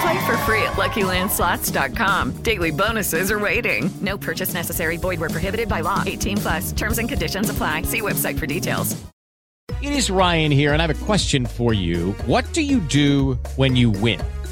Play for free at LuckyLandSlots.com. Daily bonuses are waiting. No purchase necessary. Void where prohibited by law. 18 plus. Terms and conditions apply. See website for details. It is Ryan here, and I have a question for you. What do you do when you win?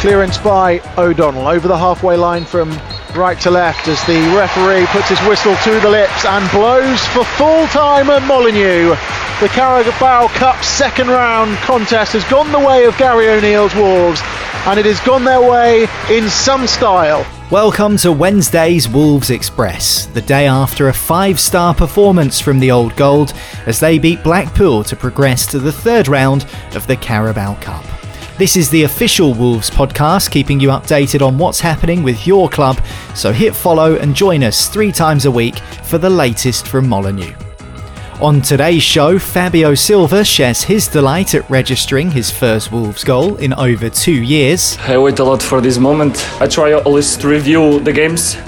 Clearance by O'Donnell over the halfway line from right to left as the referee puts his whistle to the lips and blows for full time at Molineux. The Carabao Cup second round contest has gone the way of Gary O'Neill's Wolves and it has gone their way in some style. Welcome to Wednesday's Wolves Express, the day after a five star performance from the Old Gold as they beat Blackpool to progress to the third round of the Carabao Cup. This is the official Wolves podcast, keeping you updated on what's happening with your club, so hit follow and join us three times a week for the latest from Molineux. On today's show, Fabio Silva shares his delight at registering his first Wolves goal in over two years. I wait a lot for this moment. I try always to review the games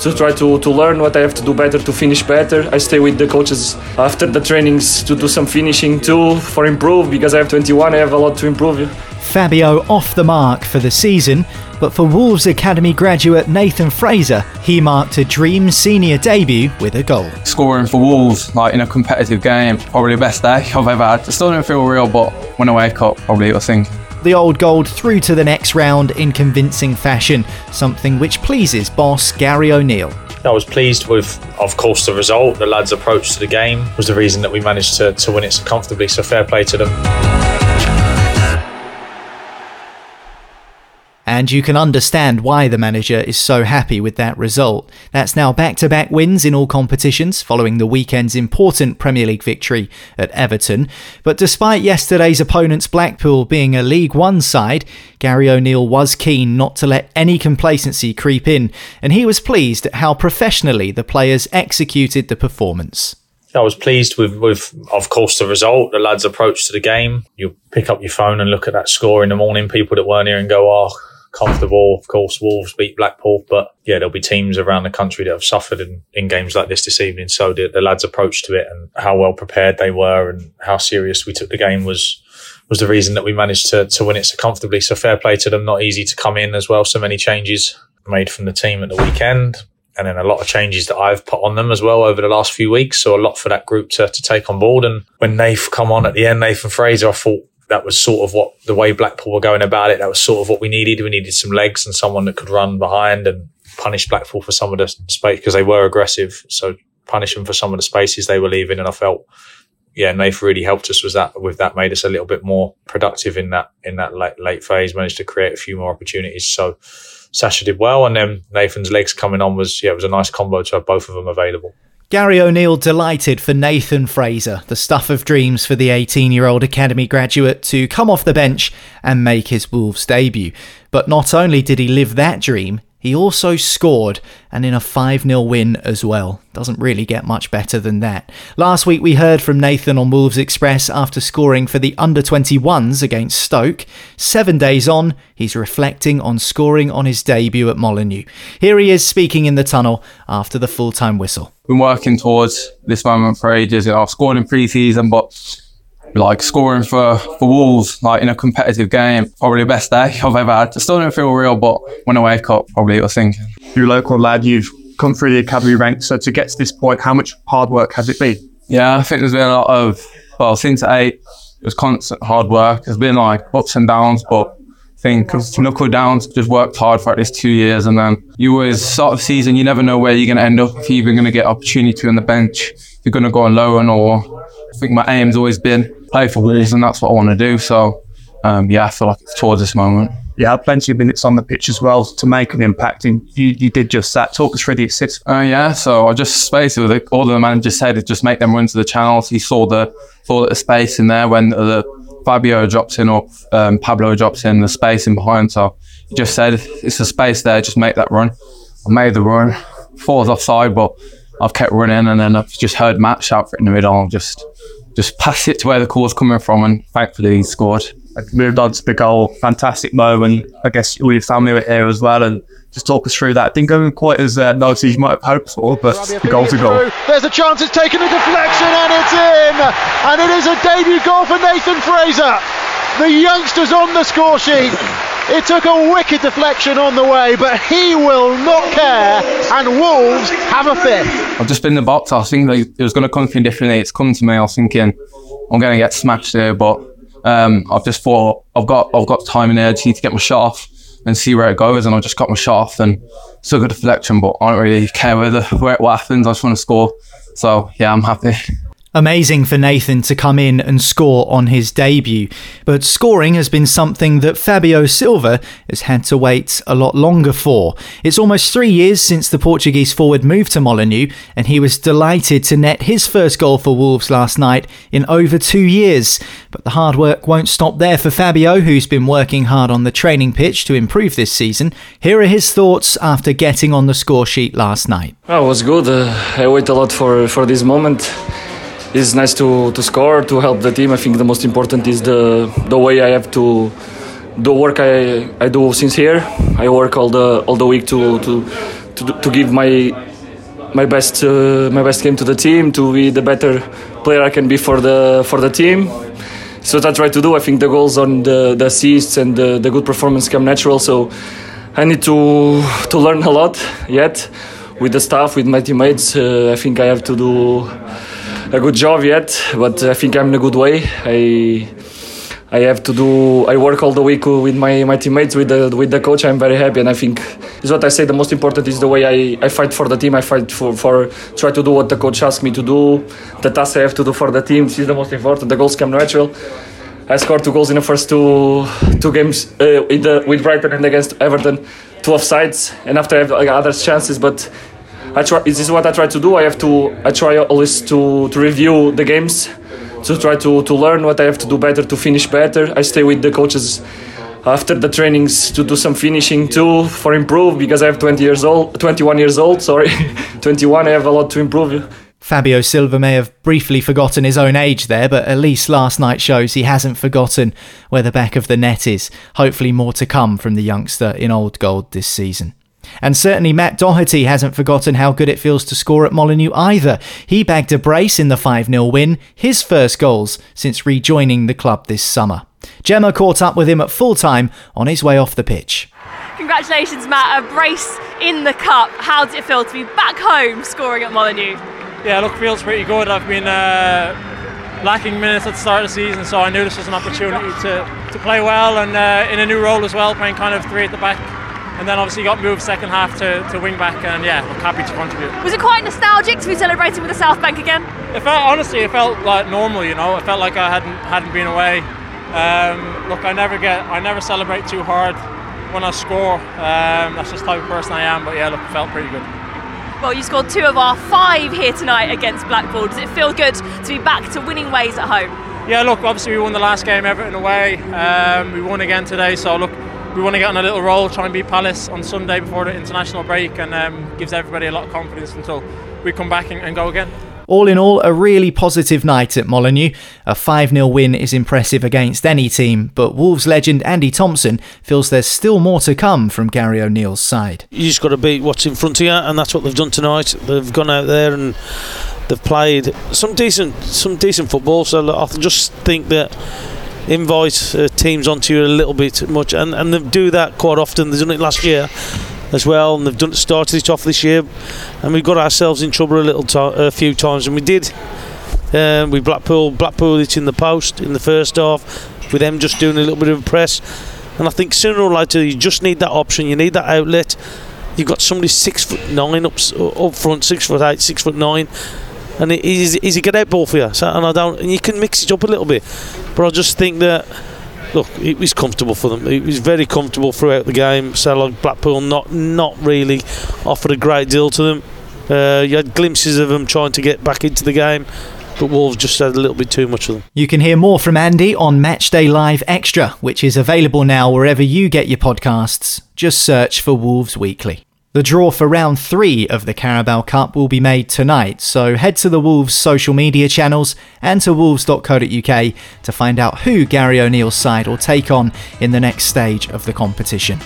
to try to, to learn what I have to do better to finish better. I stay with the coaches after the trainings to do some finishing too for improve because I have 21, I have a lot to improve. Fabio off the mark for the season, but for Wolves Academy graduate Nathan Fraser, he marked a dream senior debut with a goal. Scoring for Wolves, like in a competitive game, probably the best day I've ever had. It still don't feel real, but when I wake up, probably a thing. The old gold through to the next round in convincing fashion, something which pleases boss Gary O'Neill. I was pleased with, of course, the result. The lads' approach to the game was the reason that we managed to, to win it so comfortably, so fair play to them. And you can understand why the manager is so happy with that result. That's now back to back wins in all competitions following the weekend's important Premier League victory at Everton. But despite yesterday's opponents Blackpool being a League One side, Gary O'Neill was keen not to let any complacency creep in, and he was pleased at how professionally the players executed the performance. I was pleased with, with, of course, the result, the lads' approach to the game. You pick up your phone and look at that score in the morning, people that weren't here and go, oh, comfortable. Of course, Wolves beat Blackpool, but yeah, there'll be teams around the country that have suffered in, in games like this this evening. So the, the lads' approach to it and how well prepared they were and how serious we took the game was was the reason that we managed to to win it so comfortably. So fair play to them. Not easy to come in as well. So many changes made from the team at the weekend. And then a lot of changes that I've put on them as well over the last few weeks. So a lot for that group to, to take on board. And when Nath come on at the end, Nathan Fraser, I thought that was sort of what the way Blackpool were going about it. That was sort of what we needed. We needed some legs and someone that could run behind and punish Blackpool for some of the space because they were aggressive. So punish them for some of the spaces they were leaving. And I felt, yeah, Nath really helped us with that. With that, made us a little bit more productive in that in that late, late phase. Managed to create a few more opportunities. So Sasha did well, and then Nathan's legs coming on was yeah, it was a nice combo to have both of them available. Gary O'Neill delighted for Nathan Fraser, the stuff of dreams for the 18 year old Academy graduate, to come off the bench and make his Wolves debut. But not only did he live that dream, He also scored, and in a 5 0 win as well. Doesn't really get much better than that. Last week we heard from Nathan on Wolves Express after scoring for the under 21s against Stoke. Seven days on, he's reflecting on scoring on his debut at Molineux. Here he is speaking in the tunnel after the full time whistle. Been working towards this moment for ages. You know, I've scored in pre season, but like scoring for, for Wolves, like in a competitive game, probably the best day I've ever had. I still don't feel real, but when I wake up, probably I was thinking. You're local lad, you've come through the academy ranks. So to get to this point, how much hard work has it been? Yeah, I think there's been a lot of, well, since eight, it was constant hard work. There's been like ups and downs, but I think knuckle down, just worked hard for at least two years. And then you always sort of season, you never know where you're going to end up, if you're even going to get opportunity on the bench, if you're going to go on loan or I think my aim's always been play for Wolves, and that's what I want to do. So, um, yeah, I feel like it's towards this moment. Yeah, plenty of minutes on the pitch as well to make an impact, and you, you did just that. Talk us through the assists. Uh, yeah, so I just basically all the manager said is just make them run to the channels. He saw the saw the space in there when the Fabio drops in or um, Pablo drops in, the space in behind. So he just said it's a space there, just make that run. I made the run, falls offside, but I've kept running, and then I've just heard Matt shout for it in the middle, and just just pass it to where the call's coming from, and thankfully he scored. I moved on to the goal. Fantastic moment. I guess all your family were here as well, and just talk us through that. Didn't go quite as uh, nice as you might have hoped for, but the goal's a goal. There's a chance. It's taken a deflection, and it's in. And it is a debut goal for Nathan Fraser. The youngsters on the score sheet. It took a wicked deflection on the way, but he will not care, and Wolves have a fifth. I've just been in the box. I was thinking it was going to come me differently. It's come to me. I was thinking I'm going to get smashed there, but um, I've just thought I've got I've got time and need to get my shot off and see where it goes. And I just got my shot off and took a deflection, but I don't really care where, the, where what happens. I just want to score. So yeah, I'm happy. Amazing for Nathan to come in and score on his debut, but scoring has been something that Fabio Silva has had to wait a lot longer for. It's almost three years since the Portuguese forward moved to Molineux, and he was delighted to net his first goal for Wolves last night in over two years. But the hard work won't stop there for Fabio, who's been working hard on the training pitch to improve this season. Here are his thoughts after getting on the score sheet last night. Oh, it was good. Uh, I wait a lot for, for this moment it's nice to, to score to help the team. I think the most important is the the way I have to the work I, I do since here. I work all the all the week to to to, to give my my best uh, my best game to the team to be the better player I can be for the for the team. So what I try to do. I think the goals on the, the assists and the, the good performance come natural. So I need to to learn a lot yet with the staff, with my teammates. Uh, I think I have to do a good job yet, but I think I'm in a good way. I I have to do. I work all the week with my, my teammates, with the with the coach. I'm very happy, and I think is what I say. The most important is the way I, I fight for the team. I fight for, for try to do what the coach asks me to do. The task I have to do for the team. Is the most important. The goals come natural. I scored two goals in the first two two games uh, with, the, with Brighton and against Everton, two offsides, and after I have other chances, but I try. This is what I try to do. I have to. I try always to to review the games, to try to to learn what I have to do better to finish better. I stay with the coaches after the trainings to do some finishing too for improve because I have 20 years old, 21 years old. Sorry, 21. I have a lot to improve. Fabio Silva may have briefly forgotten his own age there, but at least last night shows he hasn't forgotten where the back of the net is. Hopefully, more to come from the youngster in Old Gold this season. And certainly Matt Doherty hasn't forgotten how good it feels to score at Molineux either. He bagged a brace in the 5 0 win, his first goals since rejoining the club this summer. Gemma caught up with him at full time on his way off the pitch. Congratulations, Matt. A brace in the cup. How does it feel to be back home scoring at Molineux? Yeah, look, feels pretty good. I've been uh, lacking minutes at the start of the season, so I knew this was an opportunity to, to play well and uh, in a new role as well, playing kind of three at the back and then obviously got moved second half to, to wing back and yeah look happy to contribute was it quite nostalgic to be celebrating with the south bank again it felt honestly it felt like normal you know it felt like i hadn't hadn't been away um, look i never get i never celebrate too hard when i score um, that's just the type of person i am but yeah look it felt pretty good well, you scored two of our five here tonight against Blackpool. Does it feel good to be back to winning ways at home? Yeah, look, obviously we won the last game ever Everton away. Um, we won again today, so look, we want to get on a little roll, try and beat Palace on Sunday before the international break, and um, gives everybody a lot of confidence until we come back and, and go again. All in all, a really positive night at Molineux. A 5 0 win is impressive against any team, but Wolves legend Andy Thompson feels there's still more to come from Gary O'Neill's side. You just got to beat what's in front of you, and that's what they've done tonight. They've gone out there and they've played some decent, some decent football. So I just think that invite uh, teams onto you a little bit much, and, and they do that quite often. They've done it last year as well, and they've done started it off this year, and we've got ourselves in trouble a little t- a few times, and we did. Um, we Blackpool Blackpool it in the post in the first half, with them just doing a little bit of press, and I think sooner or later you just need that option, you need that outlet. You've got somebody six foot nine up up front, six foot eight, six foot nine, and he's, he's a get out ball for you. So, and I don't, and you can mix it up a little bit, but I just think that look, it was comfortable for them. It was very comfortable throughout the game. So like Blackpool not not really offered a great deal to them. Uh, you had glimpses of them trying to get back into the game. But Wolves just had a little bit too much of them. You can hear more from Andy on Matchday Live Extra, which is available now wherever you get your podcasts. Just search for Wolves Weekly. The draw for round three of the Carabao Cup will be made tonight, so head to the Wolves social media channels and to wolves.co.uk to find out who Gary O'Neill's side will take on in the next stage of the competition.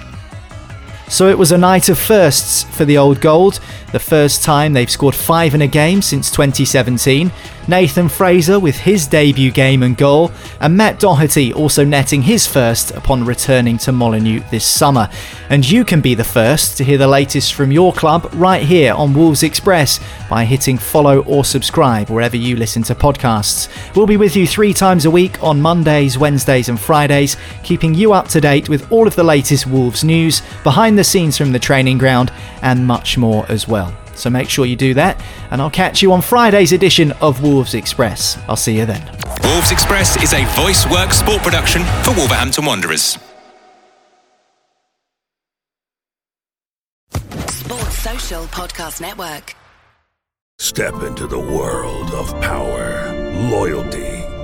So it was a night of firsts for the Old Gold, the first time they've scored five in a game since 2017. Nathan Fraser with his debut game and goal, and Matt Doherty also netting his first upon returning to Molineux this summer. And you can be the first to hear the latest from your club right here on Wolves Express by hitting follow or subscribe wherever you listen to podcasts. We'll be with you three times a week on Mondays, Wednesdays, and Fridays, keeping you up to date with all of the latest Wolves news, behind the scenes from the training ground, and much more as well. So make sure you do that, and I'll catch you on Friday's edition of Wolves Express. I'll see you then. Wolves Express is a voice work sport production for Wolverhampton Wanderers. Sports Social Podcast Network. Step into the world of power, loyalty,